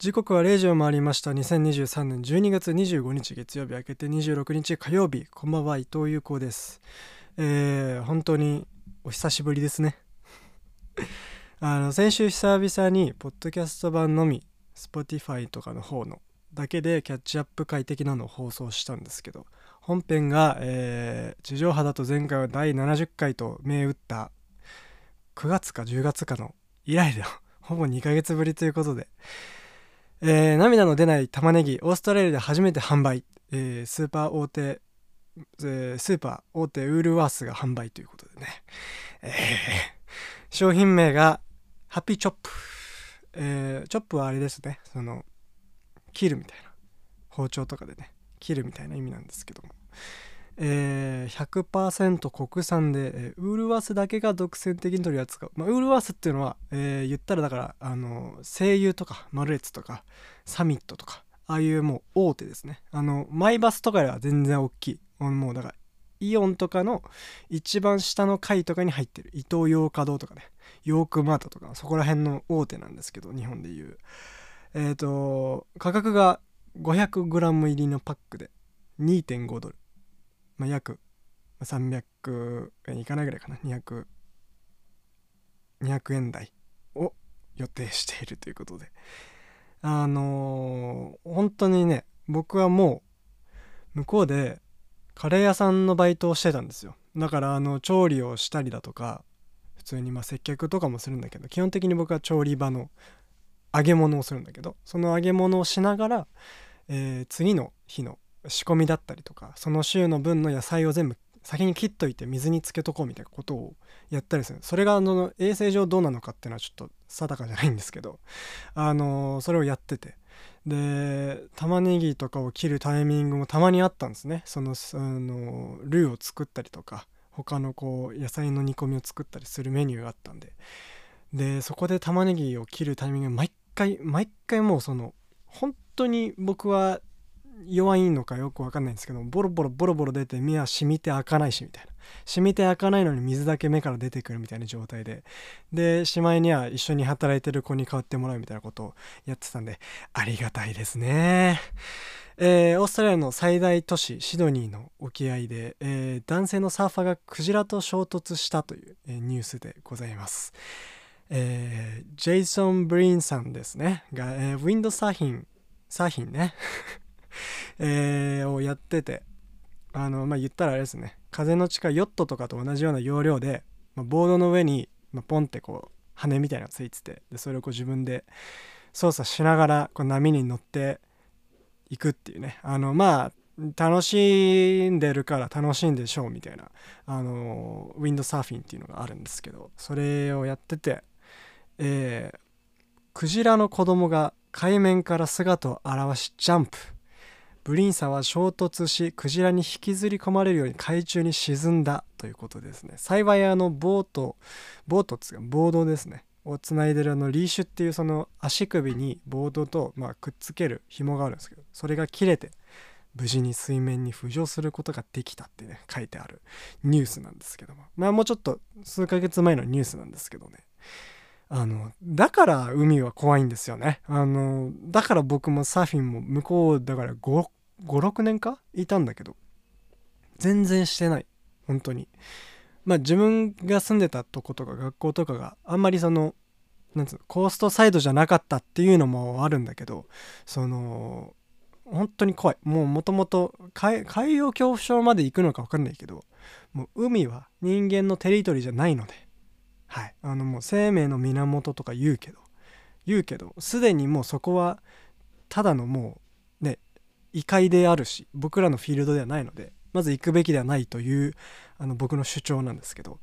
時刻は0時を回りました。2023年12月25日月曜日明けて26日火曜日。こんばんは伊藤優子です。えー、本当にお久しぶりですね。あの先週久々にポッドキャスト版のみ Spotify とかの方のだけでキャッチアップ快適なのを放送したんですけど本編が、えー、地上波だと前回は第70回と銘打った9月か10月かの以来で ほぼ2ヶ月ぶりということでえー、涙の出ない玉ねぎオーストラリアで初めて販売、えー、スーパー大手、えー、スーパー大手ウールワースが販売ということでね、えー、商品名がハッピーチョップ、えー、チョップはあれですね。その切るみたいな。包丁とかでね。切るみたいな意味なんですけども。えー、100%国産で、えー、ウールワースだけが独占的に取り扱う、まあ、ウールワースっていうのは、えー、言ったらだからあの声優とかマルエツとかサミットとかああいうもう大手ですね。あのマイバスとかでは全然大きい。もうだからイオンとかの一番下の階とかに入ってる。イトーヨーカドーとかね。ヨークマートとかそこら辺の大手なんですけど日本でいう。えっ、ー、と価格が 500g 入りのパックで2.5ドル。まあ、約300円いかないぐらいかな。200 200円台を予定しているということで。あのー、本当にね僕はもう向こうでカレー屋さんのバイトをしてたんですよ。だからあの調理をしたりだとか普通にま接客とかもするんだけど基本的に僕は調理場の揚げ物をするんだけどその揚げ物をしながら、えー、次の日の仕込みだったりとかその週の分の野菜を全部先に切っといて水につけとこうみたいなことをやったりする。それがあの衛生上どうなのかっていうのはちょっと定かじゃないんですけどあのそれをやってて。で玉ねぎとかを切るタイミングもたまにあったんですね。そのあのルーを作ったりとか他のこう野菜の煮込みを作ったりするメニューがあったんで。でそこで玉ねぎを切るタイミング毎回毎回もうその本当に僕は弱いのかよく分かんないんですけどボロボロボロボロ出て目は染みて開かないしみたいな。染みて開かないのに水だけ目から出てくるみたいな状態で。でしまいには一緒に働いてる子に代わってもらうみたいなことをやってたんでありがたいですね。えー、オーストラリアの最大都市シドニーの沖合で、えー、男性のサーファーがクジラと衝突したという、えー、ニュースでございます。えジェイソン・ブリーンさんですね。が、えウィンドサーフィンサーフィンね。えー、をやっててあのまあ言ったらあれですね。風の近いヨットとかと同じような要領で、まあ、ボードの上に、まあ、ポンってこう羽みたいなのがついててでそれをこう自分で操作しながらこう波に乗っていくっていうね。あのまあ楽しんでるから楽しいんでしょうみたいなあのウィンドサーフィンっていうのがあるんですけどそれをやっててえー、クジラの子供が海面から姿を現しジャンプブリンサは衝突しクジラに引きずり込まれるように海中に沈んだということですね。幸いあのボートボートっつうかボードですね。をつないでるあのリーシュっていうその足首にボードと、まあ、くっつける紐があるんですけどそれが切れて無事に水面に浮上することができたってね書いてあるニュースなんですけども。まあもうちょっと数ヶ月前のニュースなんですけどね。あのだから海は怖いんですよね。あのだから僕もサーフィンも向こうだから56年か？いたんだけど。全然してない。本当に。まあ自分が住んでたとことか学校とかがあんまりそのなんつうのコーストサイドじゃなかったっていうのもあるんだけどその本当に怖い。もうもともと海洋恐怖症まで行くのか分かんないけどもう海は人間のテリトリーじゃないので。はい。あのもう生命の源とか言うけど言うけどすでにもうそこはただのもうね異界であるし僕らのフィールドではないのでまず行くべきではないというあの僕の主張なんですけど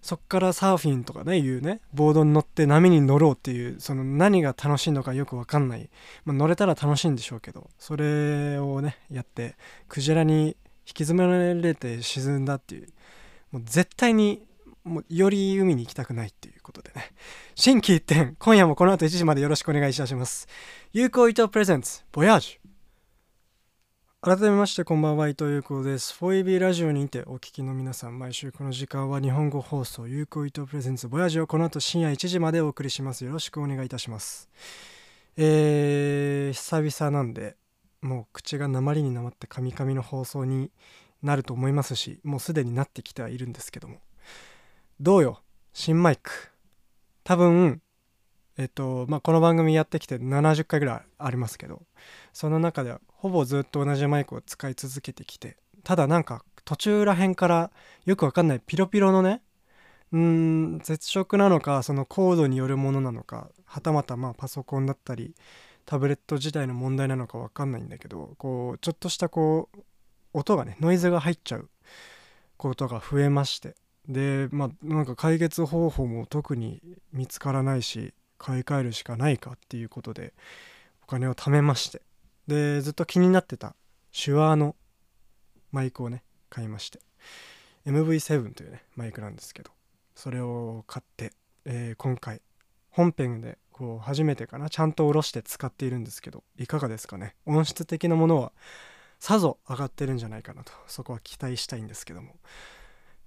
そっからサーフィンとかねいうねボードに乗って波に乗ろうっていうその何が楽しいのかよく分かんない、まあ、乗れたら楽しいんでしょうけどそれをねやってクジラに引き詰められて沈んだっていうもう絶対にもうより海に行きたくないっていうことでね。新規一点今夜もこの後1時までよろしくお願いいたします。有効伊藤プレゼンツボヤージュ。改めましてこんばんは伊藤優子です。4EB ラジオにてお聞きの皆さん毎週この時間は日本語放送有効伊藤プレゼンツボヤージュをこの後深夜1時までお送りします。よろしくお願いいたします。えー、久々なんでもう口が鉛になまってカミカミの放送になると思いますしもうすでになってきてはいるんですけども。どうよ？新マイク。多分えっとまあこの番組やってきて70回ぐらいありますけどその中ではほぼずっと同じマイクを使い続けてきてただなんか途中らへんからよくわかんないピロピロのねうーん絶食なのかそのコードによるものなのかはたまたまパソコンだったりタブレット自体の問題なのかわかんないんだけどこうちょっとしたこう音がねノイズが入っちゃうことが増えまして。でまあなんか解決方法も特に見つからないし買い替えるしかないかっていうことでお金を貯めまして。でずっと気になってた手話のマイクをね買いまして。MV7 というねマイクなんですけどそれを買って、えー、今回本編でこう初めてかなちゃんと下ろして使っているんですけどいかがですかね？音質的なものはさぞ上がってるんじゃないかなとそこは期待したいんですけども、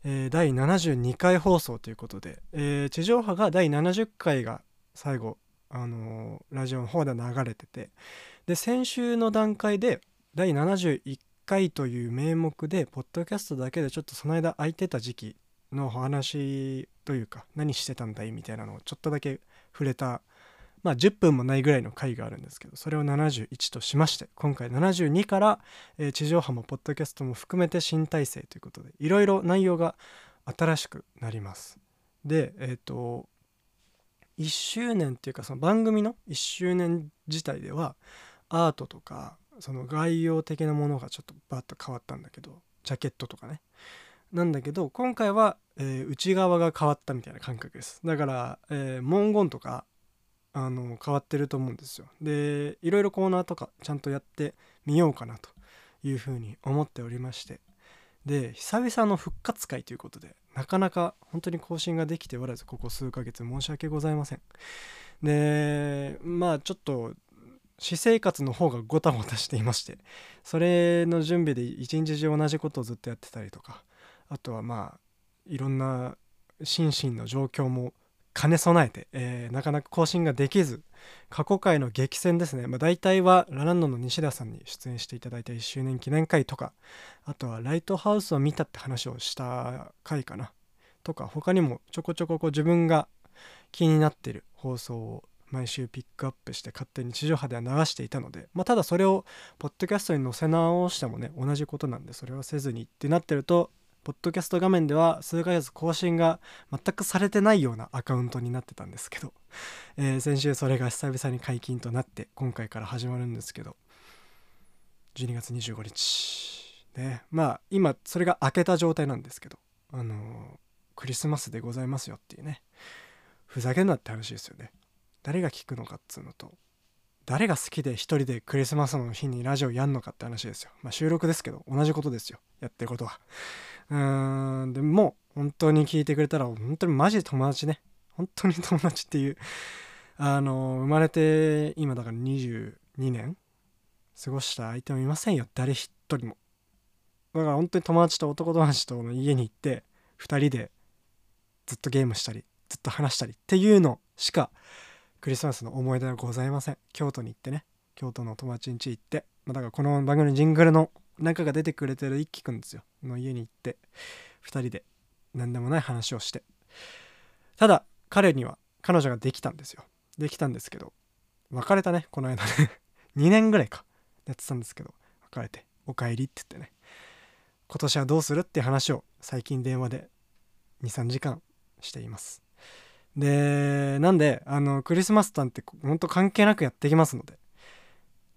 えー、第72回放送ということで、えー、地上波が第70回が最後、あのー、ラジオの方で流れててで先週の段階で第71回という名目でポッドキャストだけでちょっとその間空いてた時期の話というか何してたんだいみたいなのをちょっとだけ触れたまあ10分もないぐらいの回があるんですけどそれを71としまして今回72から、えー、地上波もポッドキャストも含めて新体制ということでいろいろ内容が新しくなります。でえっ、ー、と1周年っていうかその番組の1周年自体ではアートとかその概要的なものがちょっとバッと変わったんだけどジャケットとかね。なんだけど今回は、えー、内側が変わったみたいな感覚です。だから、えー、文言とかあの変わってると思うんですよ。でいろいろコーナーとかちゃんとやってみようかなというふうに思っておりまして。で久々の復活会ということでなかなか本当に更新ができておらずここ数ヶ月申し訳ございません。でまあちょっと私生活の方がごたごたしていましてそれの準備で一日中同じことをずっとやってたりとかあとはまあいろんな心身の状況も兼ね備えて、えー、なかなか更新ができず過去回の激戦ですね、まあ、大体はラランドの西田さんに出演していただいた1周年記念会とかあとはライトハウスを見たって話をした回かな。とか他にもちょこちょここ自分が気になってる放送を毎週ピックアップして勝手に地上波では流していたので、まあ、ただそれをポッドキャストに載せ直してもね同じことなんでそれはせずにってなってるとポッドキャスト画面では数ヶ月更新が全くされてないようなアカウントになってたんですけど、えー、先週それが久々に解禁となって今回から始まるんですけど12月25日。ね。まあ今それが明けた状態なんですけどあのー、クリスマスでございますよっていうね。ふざけんなって話ですよね。誰が聞くのかっつうのと誰が好きで一人でクリスマスの日にラジオやんのかって話ですよ。まあ収録ですけど同じことですよ。やってることは。うんでも本当に聞いてくれたら本当にマジで友達ね。本当に友達っていう あの生まれて今だから22年。過ごした相手もいませんよ誰一人も。だから本当に友達と男友達との家に行って2人でずっとゲームしたりずっと話したりっていうのしかクリスマスの思い出はございません。京都に行ってね。京都の友達ん家行って、まあ、だからこの番組のジングルの中が出てくれてる一輝くんですよ。の家に行って2人で何でもない話をして。ただ彼には彼女ができたんですよ。できたんですけど別れたねこの間ね。2年ぐらいか。やってたんですけど別れて「おかえり」って言ってね。今年はどうするって話を最近電話で23時間しています。でなんであのクリスマスなんてほんと関係なくやってきますので。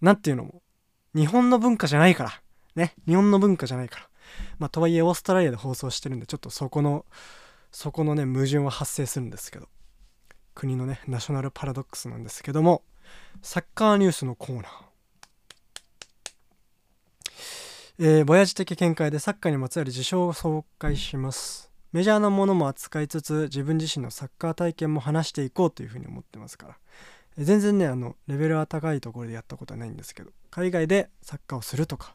何ていうのも日本の文化じゃないから。ね日本の文化じゃないから。まあとはいえオーストラリアで放送してるんでちょっとそこのそこのね矛盾は発生するんですけど。国のねナショナルパラドックスなんですけどもサッカーニュースのコーナー。えー、ボヤジ的見解でサッカーにまつわる事象を紹介します。メジャーなものも扱いつつ自分自身のサッカー体験も話していこうというふうに思ってますから。全然ねあのレベルは高いところでやったことはないんですけど海外でサッカーをするとか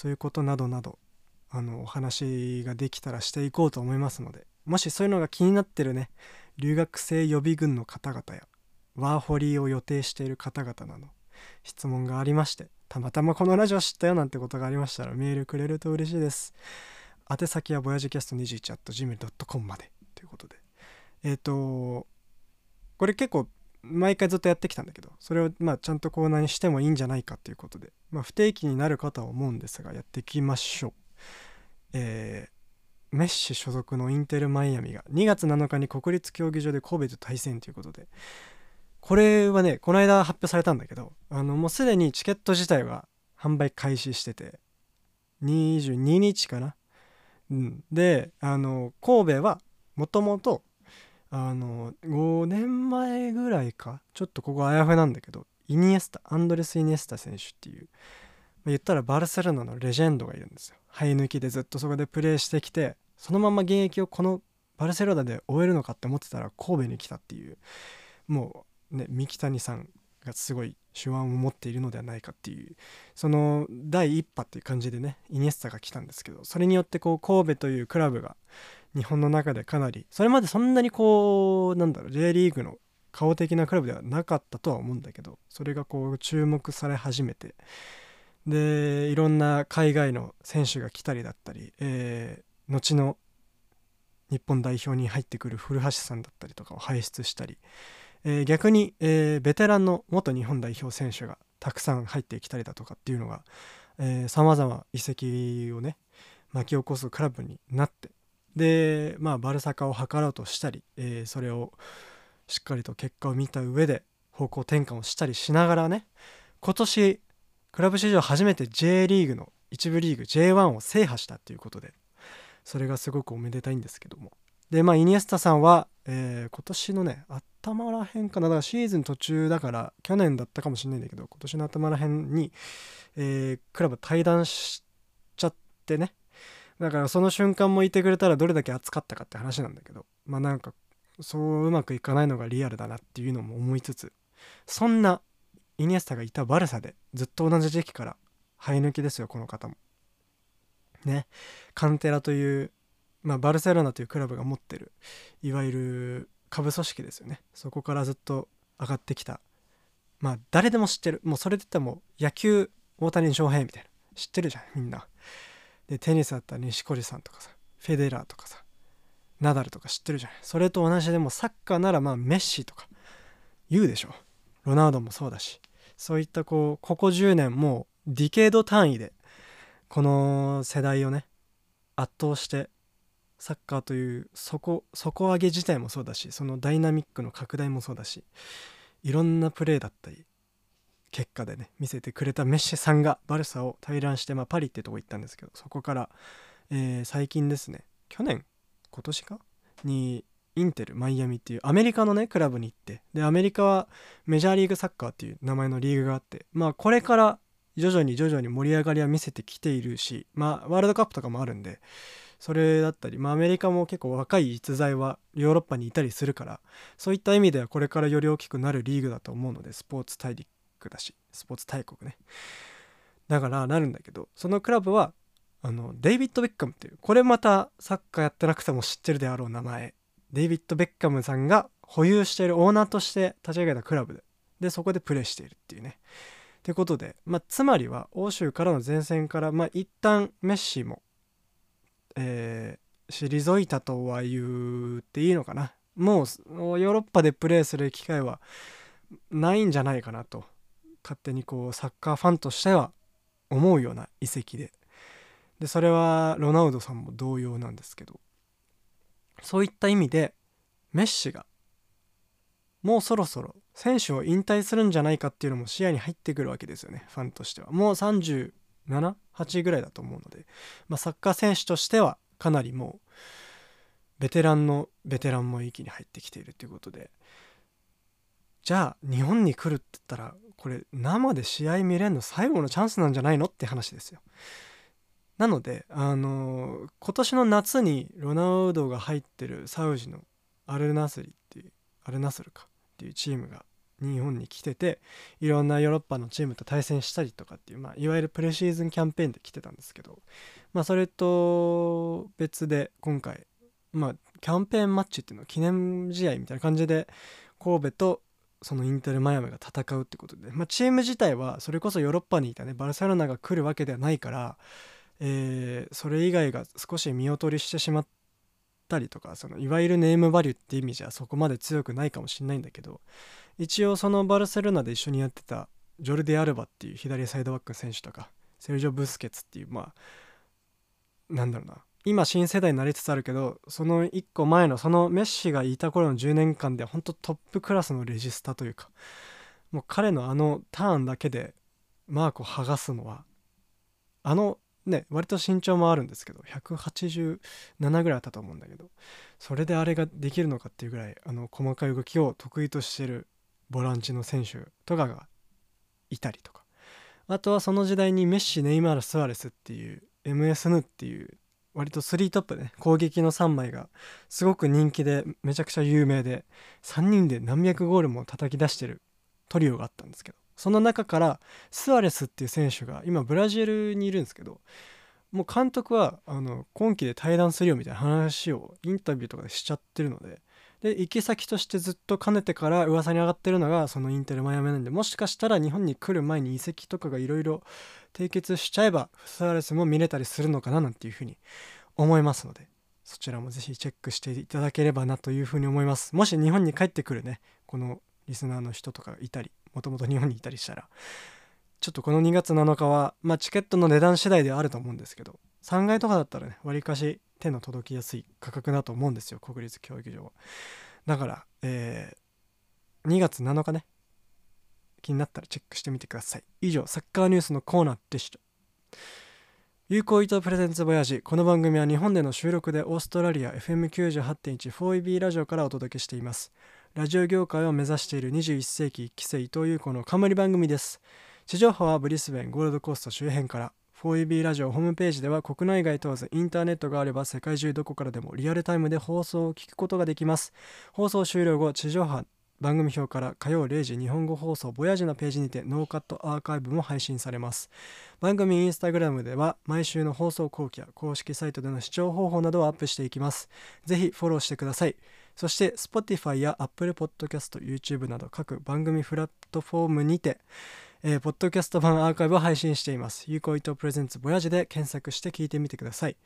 そういうことなどなどあのお話ができたらしていこうと思いますのでもしそういうのが気になってるね留学生予備軍の方々やワーホリーを予定している方々など質問がありましてたまたまこのラジオ知ったよなんてことがありましたらメールくれると嬉しいです。宛先はボヤジキャスト 21.gmail.com までということで。えっ、ー、とこれ結構毎回ずっとやってきたんだけどそれをまあちゃんとコーナーにしてもいいんじゃないかということで、まあ、不定期になるかとは思うんですがやっていきましょう。えー、メッシ所属のインテルマイアミが2月7日に国立競技場で神戸と対戦ということでこれはねこの間発表されたんだけどあのもうすでにチケット自体は販売開始してて22日かな、うん、であの神戸はもともとあの5年前ぐらいか。ちょっとここあやふやなんだけどイニエスタアンドレス・イニエスタ選手っていう言ったらバルセロナのレジェンドがいるんですよ。生え抜きでずっとそこでプレーしてきてそのまま現役をこのバルセロナで終えるのかって思ってたら神戸に来たっていうもうね三木谷さんがすごい手腕を持っているのではないかっていうその第一波っていう感じでねイニエスタが来たんですけどそれによってこう神戸というクラブが日本の中でかなりそれまでそんなにこうなんだろう J リーグの顔的なクラブではなかったとは思うんだけどそれがこう注目され始めてでいろんな海外の選手が来たりだったり、えー、後の日本代表に入ってくる古橋さんだったりとかを輩出したり、えー、逆に、えー、ベテランの元日本代表選手がたくさん入ってきたりだとかっていうのがさまざま移籍をね巻き起こすクラブになってでまあバルサカを図ろうとしたり、えー、それをしっかりと結果を見た上で方向転換をしたりしながらね今年クラブ史上初めて J リーグの一部リーグ J1 を制覇したっていうことでそれがすごくおめでたいんですけども。でまあイニエスタさんは、えー、今年のね頭らへんかな。だからシーズン途中だから去年だったかもしれないんだけど今年の頭らへんに、えー、クラブ退団しちゃってねだからその瞬間もいてくれたらどれだけ熱かったかって話なんだけどまあなんかそううまくいかないのがリアルだなっていうのも思いつつそんなイニエスタがいたバルサでずっと同じ時期から生え抜きですよこの方も。ね。カンテラという、まあ、バルセロナというクラブが持ってるいわゆる下部組織ですよね。そこからずっと上がってきた。まあ誰でも知ってる。もうそれで言ったらもう野球大谷翔平みたいな。知ってるじゃんみんな。でテニスだったら錦織さんとかさフェデラーとかさナダルとか知ってるじゃないそれと同じでもサッカーならまあメッシとか言うでしょ。ロナウドもそうだし。そういったこうここ10年もうディケード単位でこの世代をね圧倒してサッカーという底底上げ自体もそうだしそのダイナミックの拡大もそうだしいろんなプレーだったり結果でね見せてくれたメッシさんがバルサを退団して、まあ、パリってとこ行ったんですけどそこから、えー、最近ですね去年今年か？にインテルマイアミっていうアメリカのねクラブに行ってでアメリカはメジャーリーグサッカーっていう名前のリーグがあってまあこれから徐々に徐々に盛り上がりは見せてきているしまあワールドカップとかもあるんでそれだったり、まあ、アメリカも結構若い逸材はヨーロッパにいたりするからそういった意味ではこれからより大きくなるリーグだと思うのでスポーツ大陸だしスポーツ大国ね。だからなるんだけどそのクラブはあのデイビッド・ベッカムっていうこれまたサッカーやってなくても知ってるであろう名前。デイビッド・ベッカムさんが保有しているオーナーとして立ち上げたクラブで。でそこでプレーしているっていうね。ってことで、まあ、つまりは欧州からの前線から、まあ、一旦メッシも、えー、退いたとは言っていいのかな。もうヨーロッパでプレーする機会はないんじゃないかなと。勝手にこうサッカーファンとしては思うような遺跡で。でそれはロナウドさんも同様なんですけど。そういった意味でメッシがもうそろそろ選手を引退するんじゃないかっていうのも視野に入ってくるわけですよね。ファンとしては。もう378ぐらいだと思うので、まあ、サッカー選手としてはかなりもうベテランのベテランも域に入ってきているということで。じゃあ日本に来るって言ったらこれ生で試合見れるの最後のチャンスなんじゃないのって話ですよ。なので、あの、今年の夏にロナウドが入ってるサウジのアルナスリっていうアルナスルかっていうチームが日本に来てていろんなヨーロッパのチームと対戦したりとかっていう、まあ、いわゆるプレシーズンキャンペーンで来てたんですけど、まあ、それと別で今回、まあ、キャンペーンマッチっていうのは記念試合みたいな感じで神戸とそのインテル・マイアミが戦うってことで、まあ、チーム自体はそれこそヨーロッパにいたねバルセロナが来るわけではないから、えー、それ以外が少し見劣りしてしまったりとかそのいわゆるネームバリューって意味じゃそこまで強くないかもしれないんだけど一応そのバルセロナで一緒にやってたジョルディ・アルバっていう左サイドバックの選手とかセルジョ・ブスケツっていうまあなんだろうな今新世代になりつつあるけどその1個前のそのメッシがいた頃の10年間で本当トップクラスのレジスタというかもう彼のあのターンだけでマークを剥がすのはあのね割と身長もあるんですけど187ぐらいあったと思うんだけどそれであれができるのかっていうぐらいあの細かい動きを得意としてるボランチの選手とかがいたりとか。あとはその時代にメッシネイマールスアレスっていう MSN っていう割と3トップね攻撃の3枚がすごく人気でめちゃくちゃ有名で3人で何百ゴールも叩き出してるトリオがあったんですけどその中からスアレスっていう選手が今ブラジルにいるんですけどもう監督はあの今季で退団するよみたいな話をインタビューとかでしちゃってるのでで行き先としてずっと兼ねてから噂に上がってるのがそのインテルマイアミなんでもしかしたら日本に来る前に移籍とかがいろいろ締結しちゃえばスアレスも見れたりするのかななんていうふうに思いますのでそちらもぜひチェックしていただければなというふうに思います。もし日本に帰ってくるねこのリスナーの人とかいたりもともと日本にいたりしたらちょっとこの2月7日はまあチケットの値段次第ではあると思うんですけど3階とかだったらねわりかし手の届きやすい価格だと思うんですよ国立競技場。はだからえー、2月7日ね気になったらチェックしてみてください。以上サッカーニュースのコーナーでした。有効糸プレゼンツボヤジこの番組は日本での収録でオーストラリア FM98.14EB ラジオからお届けしています。ラジオ業界を目指している21世紀1期生伊藤優子の冠番組です。地上波はブリスベンゴールドコースト周辺から 4EB ラジオホームページでは国内外問わずインターネットがあれば世界中どこからでもリアルタイムで放送を聞くことができます。放送終了後地上波番組表から火曜0時日本語放送ボヤジのページにてノーカットアーカイブも配信されます。番組インスタグラムでは毎週の放送後期や公式サイトでの視聴方法などをアップしていきます。ぜひフォローしてください。そして Spotify や Apple Podcast、YouTube など各番組プラットフォームにてえー、ポッドキャスト版アーカイブを配信しています。有効伊藤プレゼンツボヤジで検索して聞いてみてください。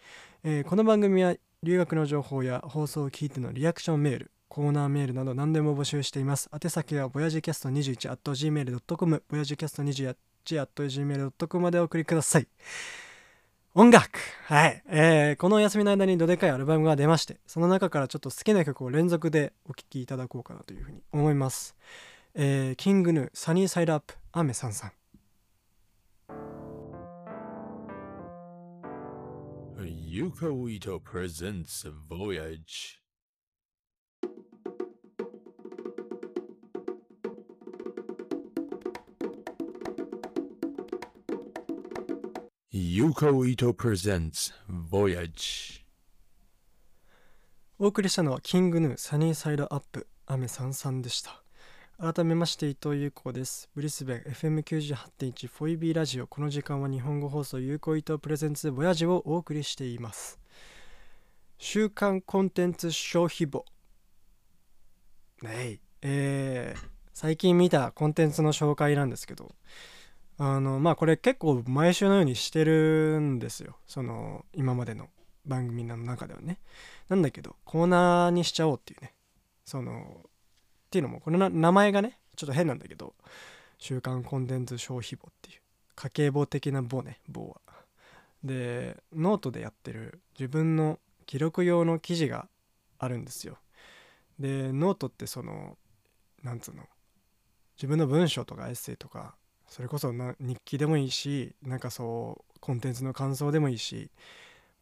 えー、この番組は留学の情報や放送を聞いてのリアクションメール、コーナーメールなど何でも募集しています。宛先はボヤジキャスト21 at gmail.com、ボヤジキャスト21 at gmail.com までお送りください。音楽はい、えー、このお休みの間にどでかいアルバムが出ましてその中からちょっと好きな曲を連続でお聴きいただこうかなというふうに思います、えー、キングヌーサニーサイドアップアさんさん。ユカウイトプレゼンツ Voyage ユカウイトプレゼンツ Voyage お送りしたのはキングヌーサニーサイドアップアメさんさんでした。改めまして伊藤優子です。ブリスベン FM98.1 フォイビーラジオ。この時間は日本語放送有効伊藤プレゼンツボヤジをお送りしています。週刊コンテンツ消費簿。ねえー、最近見たコンテンツの紹介なんですけど、あの、まあこれ結構毎週のようにしてるんですよ。その、今までの番組の中ではね。なんだけど、コーナーにしちゃおうっていうね。その、っていうのもこの名前がねちょっと変なんだけど「週刊コンテンツ消費簿」っていう家計簿的な簿ね簿は。でノートでやってる自分の記録用の記事があるんですよ。でノートってそのなんつうの自分の文章とかエッセイとかそれこそな日記でもいいしなんかそうコンテンツの感想でもいいし、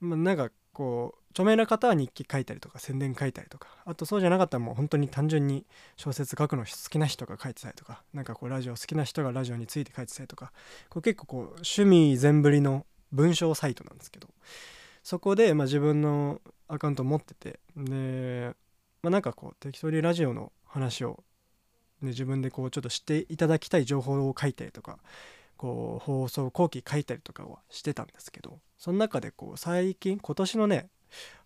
まあ、なんかこう著名な方は日記書いたりとか宣伝書いたりとか。あとそうじゃなかったらもう本当に単純に小説書くの好きな人が書いてたりとか。なんかこうラジオ好きな人がラジオについて書いてたりとか。これ結構こう趣味全振りの文章サイトなんですけど。そこで、ま、自分のアカウント持ってて。で、まあ、なんかこう適当にラジオの話を、ね、自分でこうちょっと知っていただきたい情報を書いたりとか。こう放送後期書いたりとかはしてたんですけど。その中でこう最近今年のね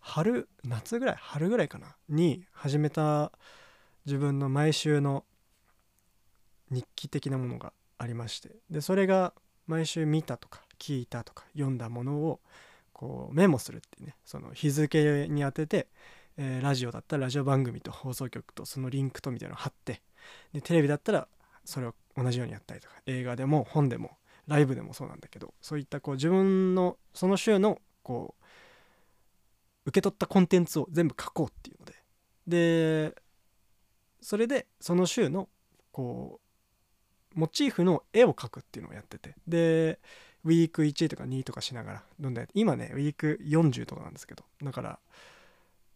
春夏ぐらい春ぐらいかな？に始めた自分の毎週の日記的なものがありまして。でそれが毎週見たとか聞いたとか読んだものをこうメモするっていうね。その日付に当てて、えーラジオだったらラジオ番組と放送局とそのリンクとみたいなのを貼ってでテレビだったらそれを同じようにやったりとか映画でも本でもライブでもそうなんだけどそういったこう自分のその週のこう受け取ったコンテンツを全部書こうっていうので。でそれでその週のこうモチーフの絵を描くっていうのをやってて。でウィーク1とか2とかしながらどんどん今ねウィーク40とかなんですけど。だから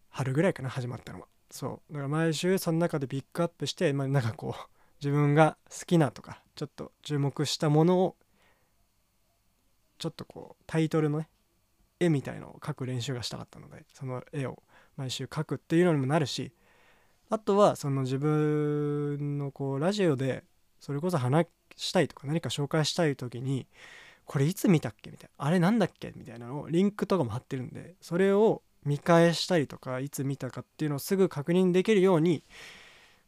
春ぐらいかな始まったのは。そう。だから毎週その中でピックアップして、まあ、なんかこう自分が好きなとかちょっと注目したものをちょっとこうタイトルのね絵みたいのを描く練習がしたかったのでその絵を毎週描くっていうのにもなるしあとはその自分のこうラジオでそれこそ話したいとか何か紹介したい時にこれいつ見たっけみたいなあれなんだっけみたいなのをリンクとかも貼ってるんでそれを見返したりとかいつ見たかっていうのをすぐ確認できるように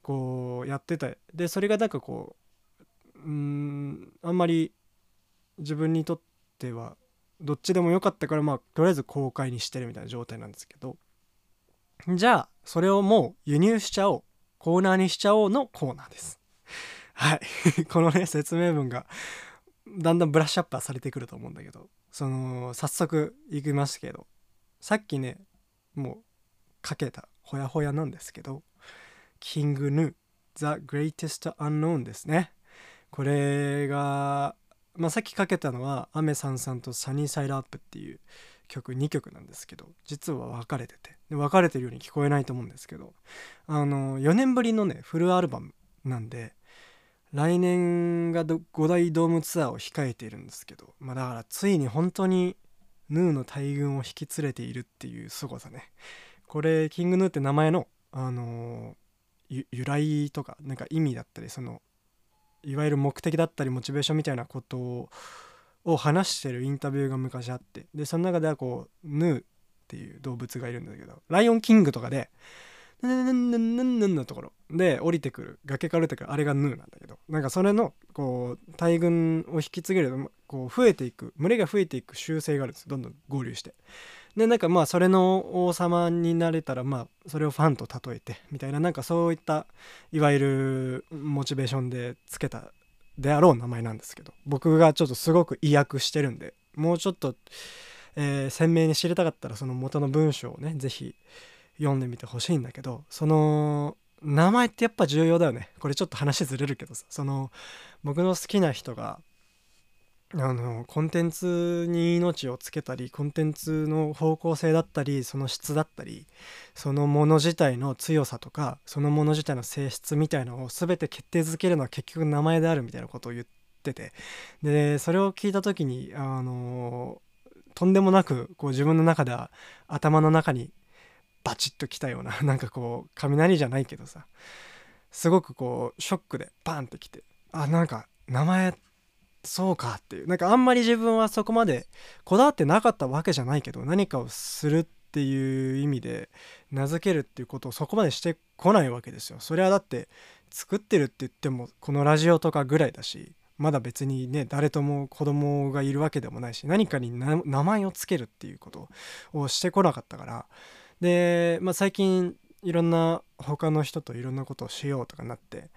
こうやってたでそれがなんかこううんあんまり自分にとってはどっちでもよかったからまあとりあえず公開にしてるみたいな状態なんですけど。じゃあそれをもう輸入しちゃおうコーナーにしちゃおうのコーナーです。はい。このね説明文がだんだんブラッシュアップはされてくると思うんだけどその早速いきますけどさっきねもうかけたほやほやなんですけどキングヌー The Greatest Unknown ですね。これが、まあ、さっきかけたのはアメさんさんとサニーサイドアップっていう曲2曲なんですけど実は分かれてて。分かれてるように聞こえないと思うんですけどあの4年ぶりのねフルアルバムなんで来年が5大ドームツアーを控えているんですけど、まあ、だからついに本当にヌーの大群を引き連れているっていう凄さね。これキングヌーって名前の、あの由来とかなんか意味だったりそのいわゆる目的だったりモチベーションみたいなことを話してるインタビューが昔あって。でその中ではこうヌーっていう動物がいるんだけどライオンキングとかでヌンヌンヌンヌンヌのところで降りてくる崖から降りてくるあれがヌーなんだけどなんかそれのこう大群を引き継げるこう増えていく群れが増えていく習性があるんですどんどん合流してでなんかまあそれの王様になれたらまあそれをファンと例えてみたいななんかそういったいわゆるモチベーションでつけたであろう名前なんですけど僕がちょっとすごく意訳してるんでもうちょっと、えー鮮明に知りたかったらその元の文章をね是非読んでみてほしいんだけどその名前ってやっぱ重要だよね。これちょっと話ずれるけどさその僕の好きな人があのコンテンツに命をつけたりコンテンツの方向性だったりその質だったりそのもの自体の強さとかそのもの自体の性質みたいのを全て決定づけるのは結局名前であるみたいなことを言ってて。でそれを聞いた時にあのとんでもなくこう自分の中では頭の中にバチッときたような なんかこう雷じゃないけどさすごくこうショックでバンってきてあなんか名前ってそうかっていう。なんかあんまり自分はそこまでこだわってなかったわけじゃないけど何かをするっていう意味で名付けるっていうことをそこまでしてこないわけですよ。それはだって作ってるって言ってもこのラジオとかぐらいだしまだ別にね誰とも子供がいるわけでもないし何かに名前をつけるっていうことをしてこなかったから。で、まあ、最近いろんな他の人といろんなことをしようとかなって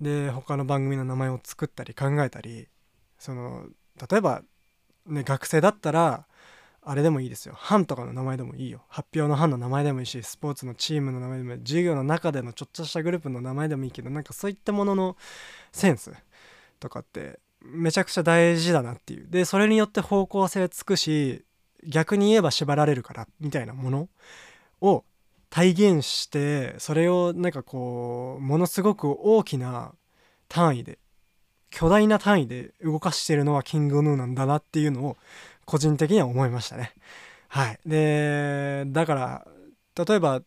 で他の番組の名前を作ったり考えたりその例えば、ね、学生だったらあれでもいいですよ。班とかの名前でもいいよ。発表の班の名前でもいいしスポーツのチームの名前でもいい。授業の中でのちょっとしたグループの名前でもいいけどなんかそういったもののセンスとかってめちゃくちゃ大事だなっていう。でそれによって方向性つくし逆に言えば縛られるからみたいなものを体現してそれをなんかこうものすごく大きな単位で巨大な単位で動かしてるのはキングヌーなんだなっていうのを個人的には思いましたね。はい、でだから例えば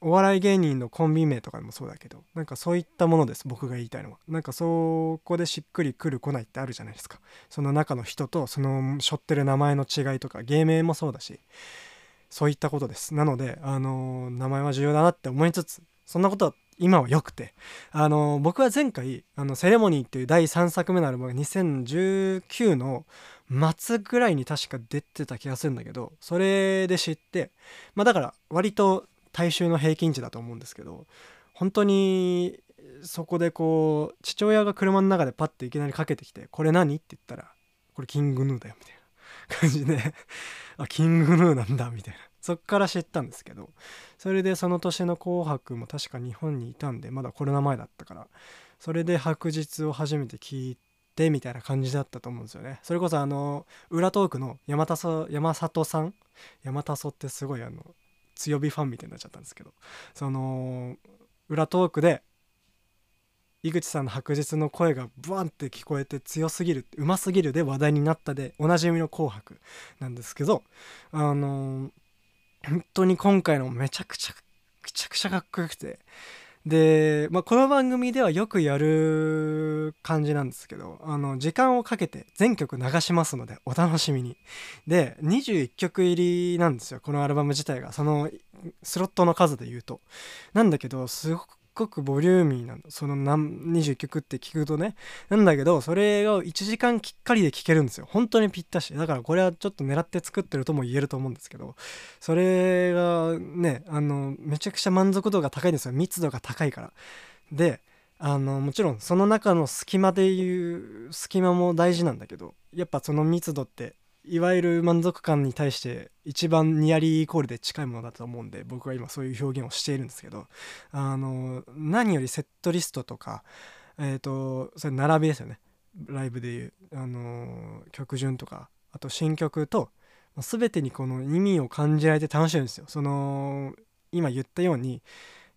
お笑い芸人のコンビ名とかでもそうだけどなんかそういったものです僕が言いたいのは。なんかそこでしっくりくる来ないってあるじゃないですか。その中の人とその背負ってる名前の違いとか芸名もそうだしそういったことです。なのであの名前は重要だなって思いつつそんなことは今は良くて。あの僕は前回あの「セレモニー」っていう第3作目のアルバムが2019の末ぐらいに確か出てた気がするんだけどそれで知ってまあだから割と大衆の平均値だと思うんですけど本当にそこでこう父親が車の中でパッていきなりかけてきて「これ何?」って言ったら「これキングヌーだよ」みたいな感じで。あキングヌーなんだみたいな。そっから知ったんですけどそれでその年の「紅白」も確か日本にいたんでまだコロナ前だったからそれで白日を初めて聞いてみたいな感じだったと思うんですよね。それこそあの裏トークの山田そ山里さん山田そってすごいあの強火ファンみたいになっちゃったんですけどその裏トークで井口さんの白日の声がブワンって聞こえて強すぎるうますぎるで話題になったでおなじみの「紅白」なんですけどあの本当に今回のめちゃくちゃくちゃくちゃかっこよくて。で、まあ、この番組ではよくやる感じなんですけどあの時間をかけて全曲流しますのでお楽しみに。で21曲入りなんですよこのアルバム自体が。そのスロットの数で言うと。なんだけどすごくごくボリューミーなの。その何20曲って聞くとね。なんだけどそれを1時間きっかりで聴けるんですよ。本当にぴったし。だからこれはちょっと狙って作ってるとも言えると思うんですけど。それがねあのめちゃくちゃ満足度が高いんですよ。密度が高いから。であのもちろんその中の隙間でいう隙間も大事なんだけどやっぱその密度っていわゆる満足感に対して一番ニアリーイコールで近いものだと思うんで僕は今そういう表現をしているんですけどあの何よりセットリストとかえっ、とそれ並びですよね。ライブでいうあの曲順とかあと新曲と全てにこの意味を感じられて楽しいんですよ。その今言ったように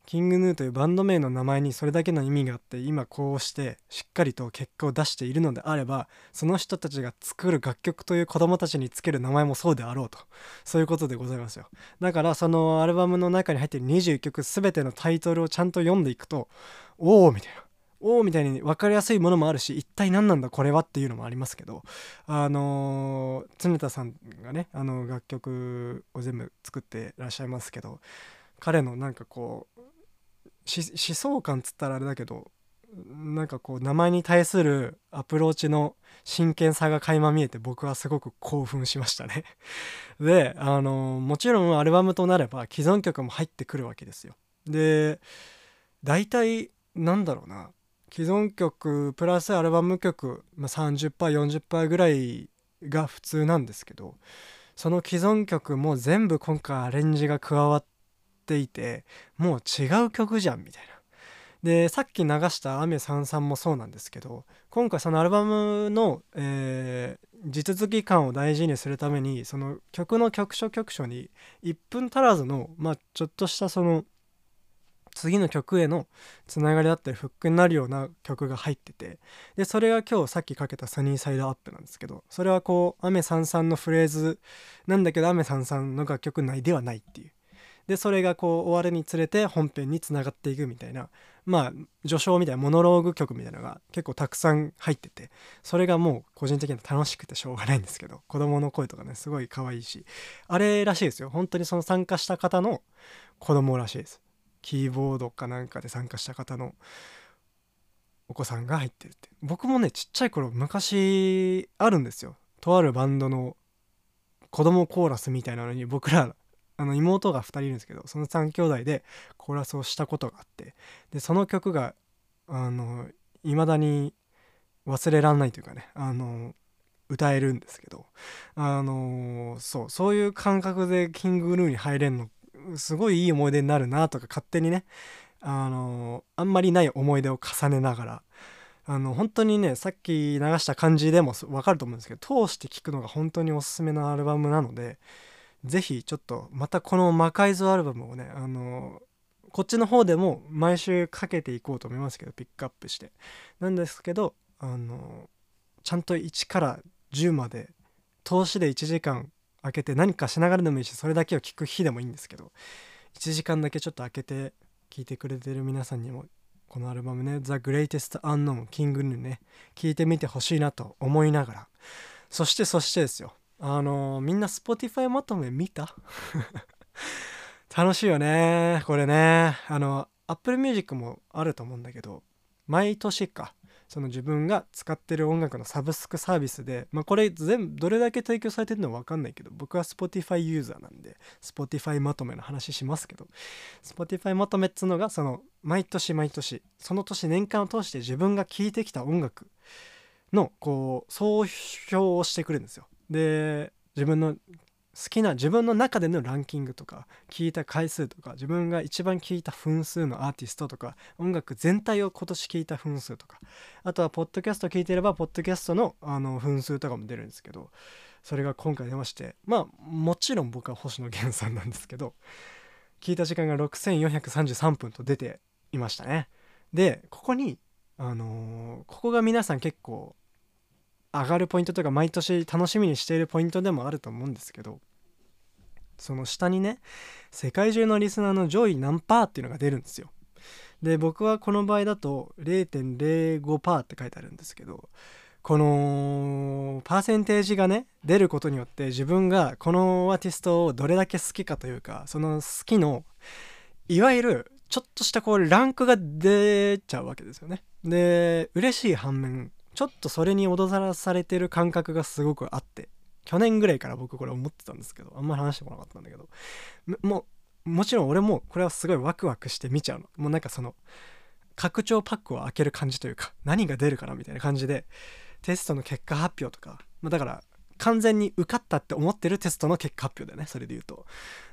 キングヌーというバンド名の名前にそれだけの意味があって今こうしてしっかりと結果を出しているのであればその人たちが作る楽曲という子供たちにつける名前もそうであろうと。そういうことでございますよ。だからそのアルバムの中に入っている21曲全てのタイトルをちゃんと読んでいくとおおみたいな。おおみたいに分かりやすいものもあるし一体何なんだこれはっていうのもありますけどあの常田さんがねあの楽曲を全部作ってらっしゃいますけど彼のなんかこう思想感つったらあれだけどなんかこう名前に対するアプローチの真剣さが垣間見えて僕はすごく興奮しましたね。であのもちろんアルバムとなれば既存曲も入ってくるわけですよ。で大体なんだろうな。既存曲プラスアルバム曲、まあ、30%40% ぐらいが普通なんですけどその既存曲も全部今回アレンジが加わっていてもう違う曲じゃんみたいな。でさっき流した「雨さんさん」もそうなんですけど今回そのアルバムの、えー、地続き感を大事にするためにその曲の局所局所に1分足らずの、まあ、ちょっとしたその次の曲へのつながりだったりフックになるような曲が入っててでそれが今日さっきかけた「サニーサイドアップ」なんですけどそれはこう「雨さんさん」のフレーズなんだけど「雨さんさん」の楽曲内ではないっていうでそれがこう終わるにつれて本編につながっていくみたいなまあ序章みたいなモノローグ曲みたいなのが結構たくさん入っててそれがもう個人的には楽しくてしょうがないんですけど子供の声とかねすごい可愛いしあれらしいですよ。本当にその参加した方の子供らしいです。キーボードかなんかで参加した方のお子さんが入ってるって僕もねちっちゃい頃昔あるんですよ。とあるバンドの子供コーラスみたいなのに僕らあの妹が2人いるんですけどその3兄弟でコーラスをしたことがあってでその曲があの未だに忘れらんないというかねあの歌えるんですけどあのそうそういう感覚でキングルーに入れんのすごいいい思い出になるなとか勝手にねあのあんまりない思い出を重ねながらあの本当にねさっき流した感じでも分かると思うんですけど通して聴くのが本当におすすめのアルバムなのでぜひちょっとまたこの魔改造アルバムをねあのこっちの方でも毎週かけていこうと思いますけどピックアップして。なんですけどあのちゃんと1から10まで通しで1時間空けて何かしながらでもいいしそれだけを聞く日でもいいんですけど1時間だけちょっと空けて聞いてくれてる皆さんにもこのアルバムね「The Greatest Unknown King にね聞いてみてほしいなと思いながら。そしてそしてですよ。あのみんな Spotify まとめ見た？楽しいよねこれねあの Apple Music もあると思うんだけど毎年かその自分が使ってる音楽のサブスクサービスで、まあ、これ全部どれだけ提供されてるのか分かんないけど僕は Spotify ユーザーなんで Spotify まとめの話しますけど Spotify まとめっつうのがその毎年毎年その年年間を通して自分が聴いてきた音楽のこう総評をしてくれるんですよ。で自分の好きな自分の中でのランキングとか聞いた回数とか自分が一番聞いた分数のアーティストとか音楽全体を今年聞いた分数とかあとはポッドキャスト聞いてればポッドキャストのあの分数とかも出るんですけどそれが今回出ましてまあもちろん僕は星野源さんなんですけど聞いた時間が6433分と出ていましたね。でここにあのーここが皆さん結構上がるポイントというか毎年楽しみにしているポイントでもあると思うんですけどその下にね世界中のリスナーの上位何パーっていうのが出るんですよ。で僕はこの場合だと0.05パーって書いてあるんですけどこのパーセンテージがね出ることによって自分がこのアーティストをどれだけ好きかというかその好きのいわゆるちょっとしたこうランクが出ちゃうわけですよね。で嬉しい反面ちょっとそれに踊らされてる感覚がすごくあって去年ぐらいから僕これ思ってたんですけどあんまり話してこなかったんだけどもうもちろん俺もこれはすごいワクワクして見ちゃうの。もうなんかその拡張パックを開ける感じというか何が出るかなみたいな感じでテストの結果発表とか、まあ、だから完全に受かったって思ってるテストの結果発表だよねそれで言うと。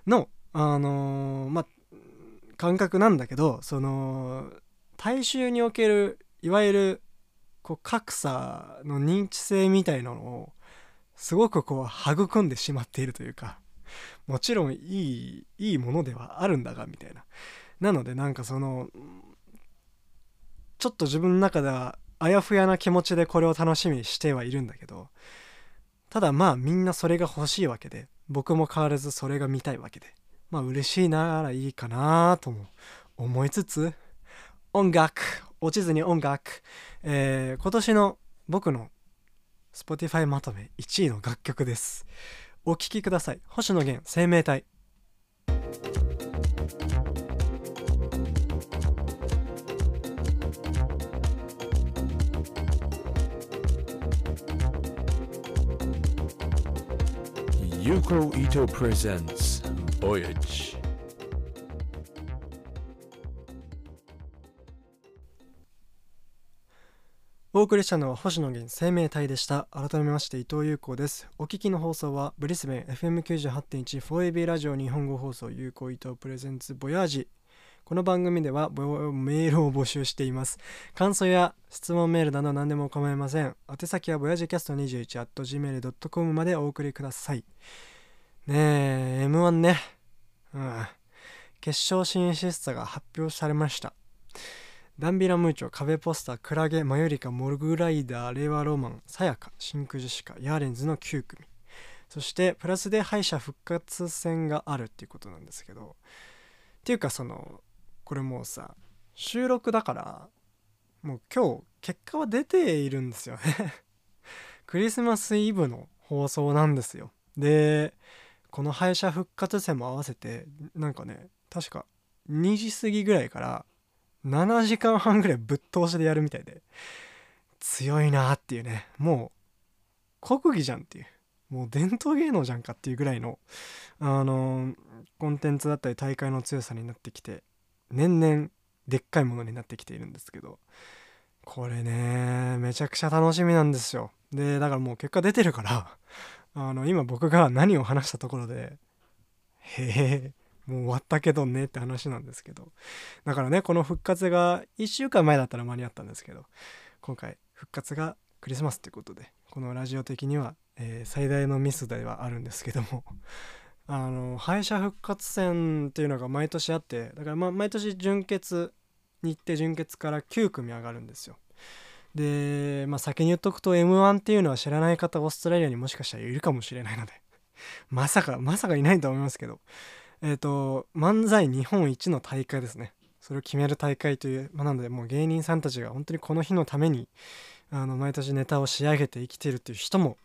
のあのーまあ感覚なんだけどその大衆におけるいわゆるこう格差の認知性みたいなのをすごくこう育んでしまっているというかもちろんいいいいものではあるんだがみたいな。なのでなんかそのちょっと自分の中ではあやふやな気持ちでこれを楽しみにしてはいるんだけどただまあみんなそれが欲しいわけで僕も変わらずそれが見たいわけでまあ嬉しいならいいかなとも思いつつ音楽落ちずに音楽、えー今年の僕の Spotify まとめ1位の楽曲です。お聴きください。星野源生命体。Yuko Ito presents Voyage. お送りしたのは星野源生命体でした。改めまして伊藤優子です。お聞きの放送はブリスベン FM98.1 4AB ラジオ日本語放送有効伊藤プレゼンツボヤージ。この番組ではメールを募集しています。感想や質問メールなど何でも構いません。宛先はボヤージキャスト 21.gmail.com までお送りください。ねえ M1 ね。うん。決勝進出者が発表されました。ダンビラムーチョ、壁ポスター、クラゲ、マユリカ、モルグライダー、令和ロマン、サヤカ、真空ジシカ、ヤーレンズの9組。そして、プラスで敗者復活戦があるっていうことなんですけど、っていうかその、これもうさ、収録だから、もう今日、結果は出ているんですよね。クリスマスイブの放送なんですよ。で、この敗者復活戦も合わせて、なんかね、確か2時過ぎぐらいから、7時間半ぐらいぶっ通しでやるみたいで強いなっていうね。もう国技じゃんっていう。もう伝統芸能じゃんかっていうぐらいのあのーコンテンツだったり大会の強さになってきて年々でっかいものになってきているんですけどこれねめちゃくちゃ楽しみなんですよ。でだからもう結果出てるからあの今僕が何を話したところでへえもう終わったけどねって話なんですけど。だからねこの復活が1週間前だったら間に合ったんですけど今回復活がクリスマスということでこのラジオ的には、えー最大のミスではあるんですけども。あの敗者復活戦っていうのが毎年あってだからまあ毎年準決に行って準決から9組上がるんですよ。で、まあ、先に言っとくと m 1っていうのは知らない方オーストラリアにもしかしたらいるかもしれないのでまさかまさかいないと思いますけど。えっ、と漫才日本一の大会ですね。それを決める大会という、まあ、なのでもう芸人さんたちが本当にこの日のためにあの毎年ネタを仕上げて生きてるっていう人も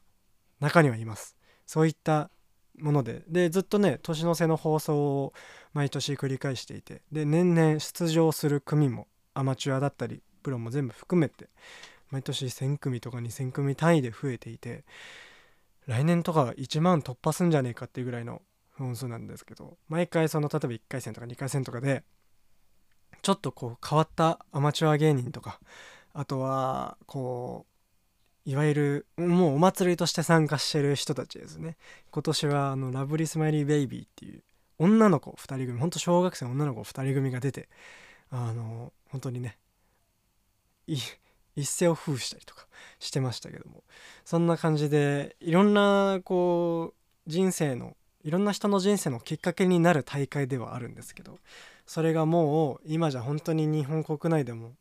中にはいます。そういったもので。でずっとね年の瀬の放送を毎年繰り返していて。で年々出場する組もアマチュアだったりプロも全部含めて毎年1,000組とか2,000組単位で増えていて来年とか1万突破すんじゃねえかっていうぐらいの本数なんですけど毎回その例えば1回戦とか2回戦とかでちょっとこう変わったアマチュア芸人とかあとはこういわゆるもうお祭りとして参加してる人たちですね。今年はあのラブリースマイリーベイビーっていう女の子2人組ほんと小学生女の子2人組が出てあの本当にね一世を風靡したりとかしてましたけども。そんな感じでいろんなこう人生のいろんな人の人生のきっかけになる大会ではあるんですけどそれがもう今じゃ本当に日本国内でも、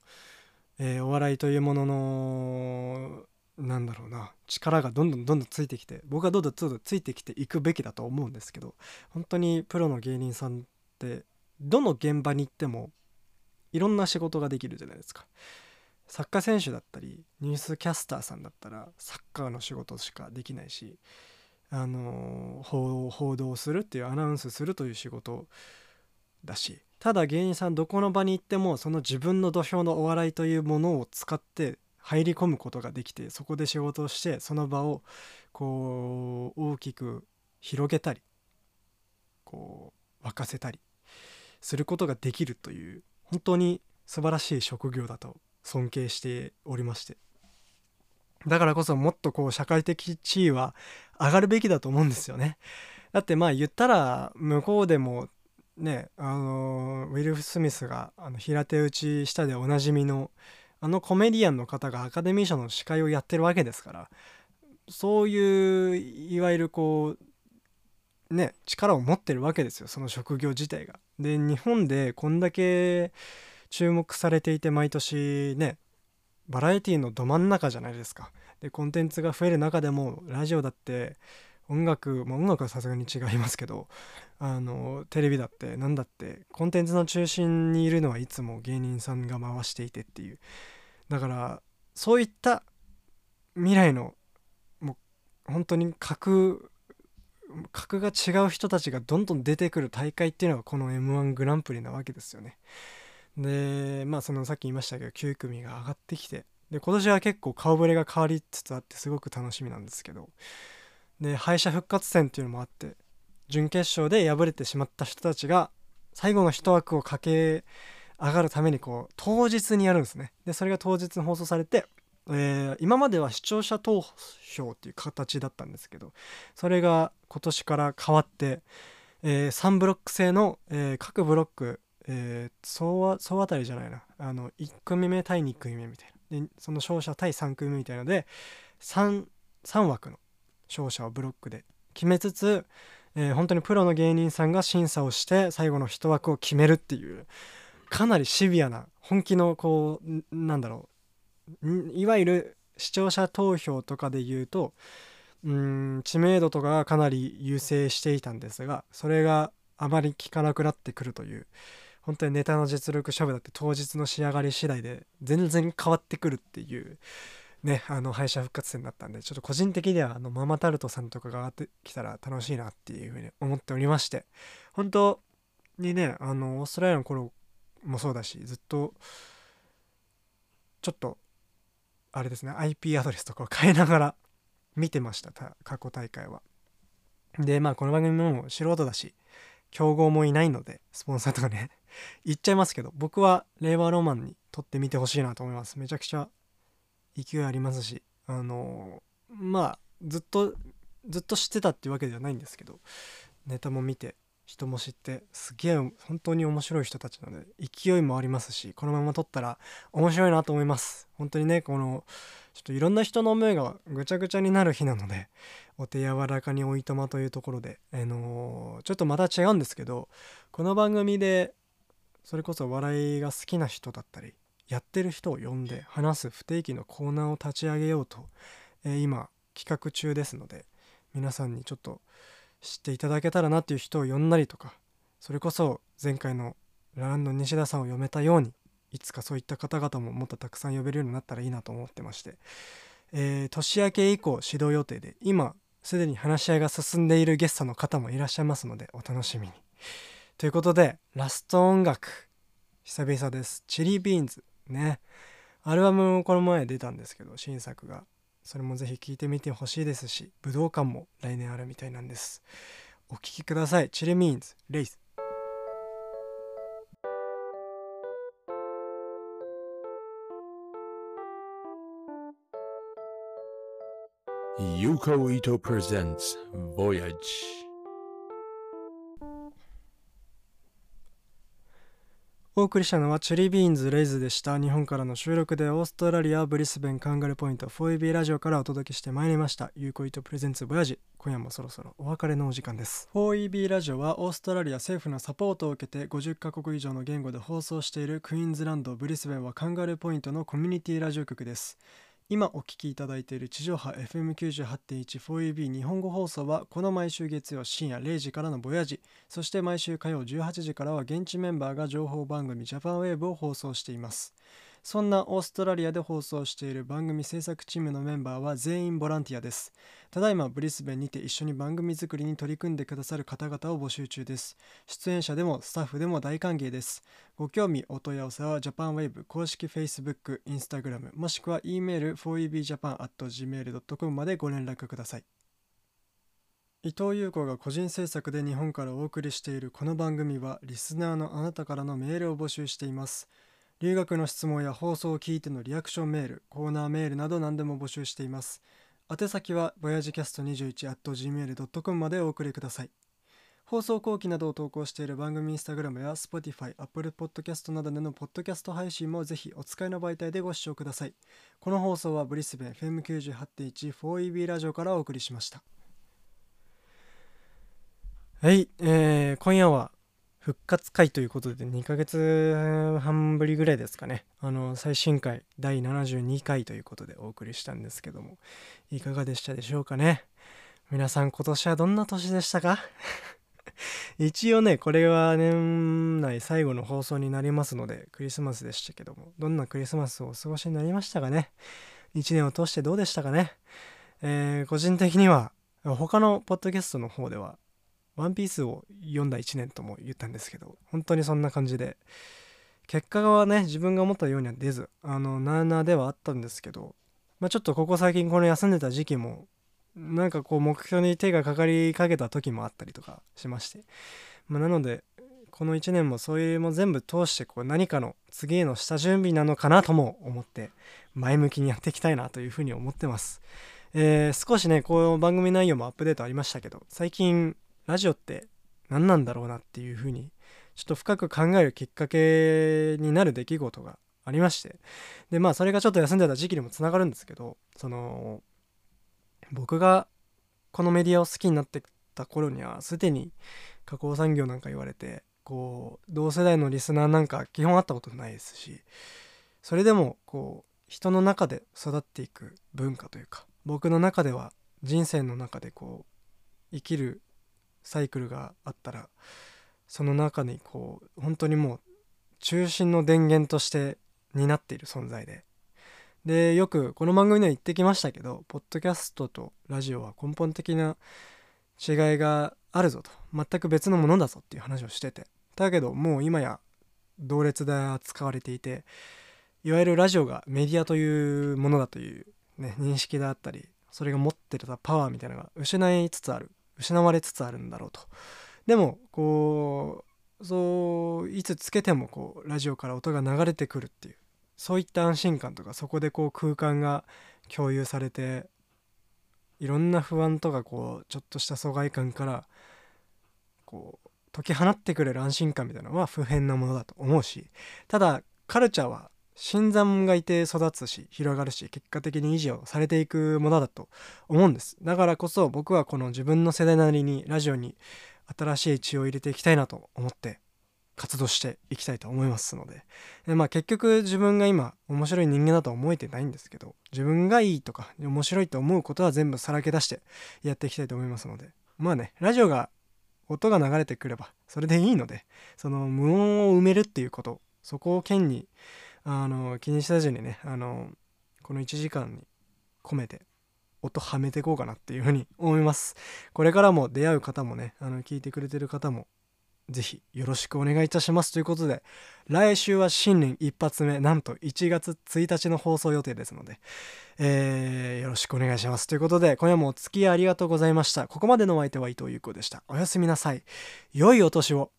えー、お笑いというもののなんだろうな力がどんどんどんどんついてきて僕はどんどんどんどんついてきていくべきだと思うんですけど本当にプロの芸人さんってどの現場に行ってもいろんな仕事ができるじゃないですか。サッカー選手だったりニュースキャスターさんだったらサッカーの仕事しかできないし、あの、報道するっていうアナウンスするという仕事だしただ芸人さんどこの場に行ってもその自分の土俵のお笑いというものを使って入り込むことができてそこで仕事をしてその場をこう大きく広げたりこう沸かせたりすることができるという本当に素晴らしい職業だと尊敬しておりまして。だからこそもっとこう社会的地位は上がるべきだと思うんですよねだってまあ言ったら向こうでもねあのウィル・スミスがあの平手打ちしたでおなじみのあのコメディアンの方がアカデミー賞の司会をやってるわけですからそういういわゆるこうね力を持ってるわけですよその職業自体が。で日本でこんだけ注目されていて毎年ねバラエティのど真ん中じゃないですか。でコンテンツが増える中でもラジオだって音楽、まあ、音楽はさすがに違いますけどあのテレビだって何だってコンテンツの中心にいるのはいつも芸人さんが回していてっていうだからそういった未来のもう本当に格格が違う人たちがどんどん出てくる大会っていうのがこの m 1グランプリなわけですよね。でまあそのさっき言いましたけど9組が上がってきてで今年は結構顔ぶれが変わりつつあってすごく楽しみなんですけど。で敗者復活戦っていうのもあって準決勝で敗れてしまった人たちが最後の一枠を駆け上がるためにこう当日にやるんですね。でそれが当日に放送されて、えー、今までは視聴者投票っていう形だったんですけどそれが今年から変わって、えー、3ブロック制の、えー、各ブロックえー、総当たりじゃないな。あの1組目対2組目みたいな。でその勝者対3組みたいので 3, 3枠の勝者をブロックで決めつつ、えー、本当にプロの芸人さんが審査をして最後の1枠を決めるっていうかなりシビアな本気のこうなんだろういわゆる視聴者投票とかで言うとうん知名度とかがかなり優勢していたんですがそれがあまり効かなくなってくるという本当にネタの実力勝負だって当日の仕上がり次第で全然変わってくるっていうねあの敗者復活戦だったんでちょっと個人的にはあのママタルトさんとかが上がってきたら楽しいなっていうふうに思っておりまして本当にねあのオーストラリアの頃もそうだしずっとちょっとあれですね IP アドレスとかを変えながら見てました過去大会は。でまあこの番組も素人だし競合もいないのでスポンサーとかね言っちゃいますけど僕は令和ロマンに撮ってみてほしいなと思います。めちゃくちゃ勢いありますしあのー、まあずっとずっと知ってたっていうわけではないんですけどネタも見て人も知ってすげえ本当に面白い人たちなので勢いもありますしこのまま撮ったら面白いなと思います。本当にねこのちょっといろんな人の思いがぐちゃぐちゃになる日なのでお手柔らかにおいとまというところで、あのー、ちょっとまた違うんですけどこの番組でそれこそ笑いが好きな人だったりやってる人を呼んで話す不定期のコーナーを立ち上げようと、えー、今企画中ですので皆さんにちょっと知っていただけたらなっていう人を呼んだりとかそれこそ前回のラランド西田さんを呼めたようにいつかそういった方々ももっとたくさん呼べるようになったらいいなと思ってまして、えー、年明け以降指導予定で今すでに話し合いが進んでいるゲストの方もいらっしゃいますのでお楽しみにということでラスト音楽。久々です。チリビーンズ。ね。アルバムもこの前出たんですけど新作が。それもぜひ聴いてみてほしいですし武道館も来年あるみたいなんです。お聴きください。チリミーンズ。レイス。Yuko Ito presents Voyage. お送りしたのはチュリビーンズレイズでした。日本からの収録でオーストラリアブリスベンカンガルポイント 4EB ラジオからお届けしてまいりました。ユーコイトプレゼンツボヤジ今夜もそろそろお別れのお時間です。4EB ラジオはオーストラリア政府のサポートを受けて50カ国以上の言語で放送しているクイーンズランドブリスベンはカンガルポイントのコミュニティラジオ局です。今お聞きいただいている地上波 FM98.14EB 日本語放送はこの毎週月曜深夜0時からのボヤジそして毎週火曜18時からは現地メンバーが情報番組ジャパンウェーブを放送しています。そんなオーストラリアで放送している番組制作チームのメンバーは全員ボランティアです。ただいまブリスベンにて一緒に番組作りに取り組んでくださる方々を募集中です。出演者でもスタッフでも大歓迎です。ご興味お問い合わせはジャパンウェブ公式 Facebook、Instagram もしくは E メール 4ebjapan.gmail.com までご連絡ください。伊藤優子が個人制作で日本からお送りしているこの番組はリスナーのあなたからのメールを募集しています。留学の質問や放送を聞いてのリアクションメールコーナーメールなど何でも募集しています。宛先は voyagecast21.gmail.com までお送りください。放送後期などを投稿している番組インスタグラムや Spotify、Apple Podcast などでのポッドキャスト配信もぜひお使いの媒体でご視聴ください。この放送はブリスベン FM98.1 4EB ラジオからお送りしました。はい、えー、今夜は復活回ということで2ヶ月半ぶりぐらいですかね。あの最新回第72回ということでお送りしたんですけどもいかがでしたでしょうかね。皆さん今年はどんな年でしたか？一応ねこれは年内最後の放送になりますのでクリスマスでしたけどもどんなクリスマスをお過ごしになりましたかね？1年を通してどうでしたかね？えー、個人的には他のポッドキャストの方ではワンピースを読んだ1年とも言ったんですけど本当にそんな感じで結果はね自分が思ったようには出ずあのなあなあではあったんですけど、まあ、ちょっとここ最近この休んでた時期もなんかこう目標に手がかかりかけた時もあったりとかしまして、まあ、なのでこの1年もそういうも全部通してこう何かの次への下準備なのかなとも思って前向きにやっていきたいなというふうに思ってます。えー、少しねこう番組内容もアップデートありましたけど最近ラジオって何なんだろうなっていうふうにちょっと深く考えるきっかけになる出来事がありまして。でまあそれがちょっと休んでた時期にもつながるんですけどその僕がこのメディアを好きになってた頃にはすでに加工産業なんか言われてこう同世代のリスナーなんか基本あったことないですしそれでもこう人の中で育っていく文化というか僕の中では人生の中でこう生きるサイクルがあったらその中にこう本当にもう中心の電源として担っている存在で。でよくこの番組では言ってきましたけどポッドキャストとラジオは根本的な違いがあるぞと。全く別のものだぞっていう話をしてて。だけどもう今や同列で扱われていていわゆるラジオがメディアというものだという、ね、認識であったりそれが持ってたパワーみたいなのが失いつつある。失われつつあるんだろうと。でもこうそういつつけてもこうラジオから音が流れてくるっていうそういった安心感とかそこでこう空間が共有されていろんな不安とかこうちょっとした疎外感からこう解き放ってくれる安心感みたいなのは不変なものだと思うしただカルチャーは新参がいて育つし広がるし結果的に維持をされていくものだと思うんです。だからこそ僕はこの自分の世代なりにラジオに新しい血を入れていきたいなと思って活動していきたいと思いますので。で、まあ、結局自分が今面白い人間だと思えてないんですけど自分がいいとか面白いと思うことは全部さらけ出してやっていきたいと思いますので。まあねラジオが音が流れてくればそれでいいのでその無音を埋めるっていうことそこを剣にあの気にせずにねあのこの1時間に込めて音はめていこうかなっていうふうに思います。これからも出会う方もねあの聞いてくれてる方もぜひよろしくお願いいたしますということで来週は新年一発目なんと1月1日の放送予定ですので、えー、よろしくお願いしますということで今夜もお付き合いありがとうございました。ここまでのお相手は伊藤優子でした。おやすみなさい。良いお年を。